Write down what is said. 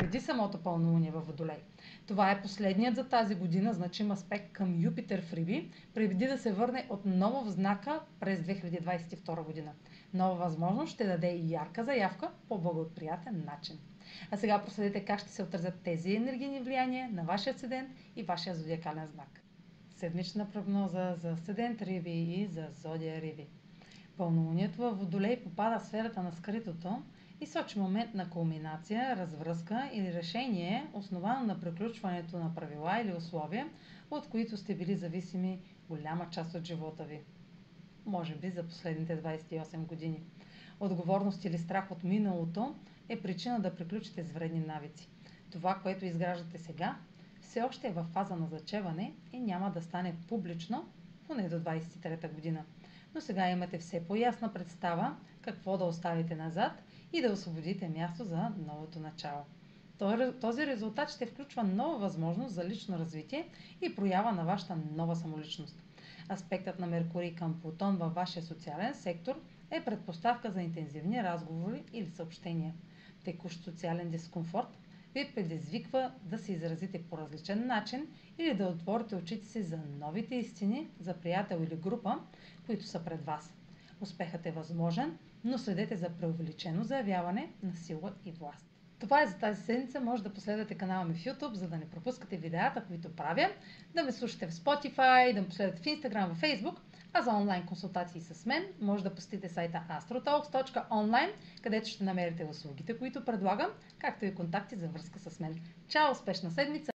преди самото пълнолуние във Водолей. Това е последният за тази година значим аспект към Юпитер в Риби, преди да се върне отново в знака през 2022 година. Нова възможност ще даде и ярка заявка по благоприятен начин. А сега проследете как ще се отразят тези енергийни влияния на вашия седент и вашия зодиакален знак. Седмична прогноза за седент Риби и за зодия Риби. Пълнолунието във Водолей попада в сферата на скритото и сочи момент на кулминация, развръзка или решение, основано на приключването на правила или условия, от които сте били зависими голяма част от живота ви. Може би за последните 28 години. Отговорност или страх от миналото е причина да приключите с вредни навици. Това, което изграждате сега, все още е в фаза на зачеване и няма да стане публично, поне до 23-та година. Но сега имате все по-ясна представа какво да оставите назад и да освободите място за новото начало. Този резултат ще включва нова възможност за лично развитие и проява на вашата нова самоличност. Аспектът на Меркурий към Плутон във вашия социален сектор е предпоставка за интензивни разговори или съобщения. Текущ социален дискомфорт ви предизвиква да се изразите по различен начин или да отворите очите си за новите истини за приятел или група, които са пред вас. Успехът е възможен, но следете за преувеличено заявяване на сила и власт. Това е за тази седмица. Може да последвате канала ми в YouTube, за да не пропускате видеята, които правя, да ме слушате в Spotify, да ме последвате в Instagram, в Facebook, а за онлайн консултации с мен може да посетите сайта astrotalks.online, където ще намерите услугите, които предлагам, както и контакти за връзка с мен. Чао! Успешна седмица!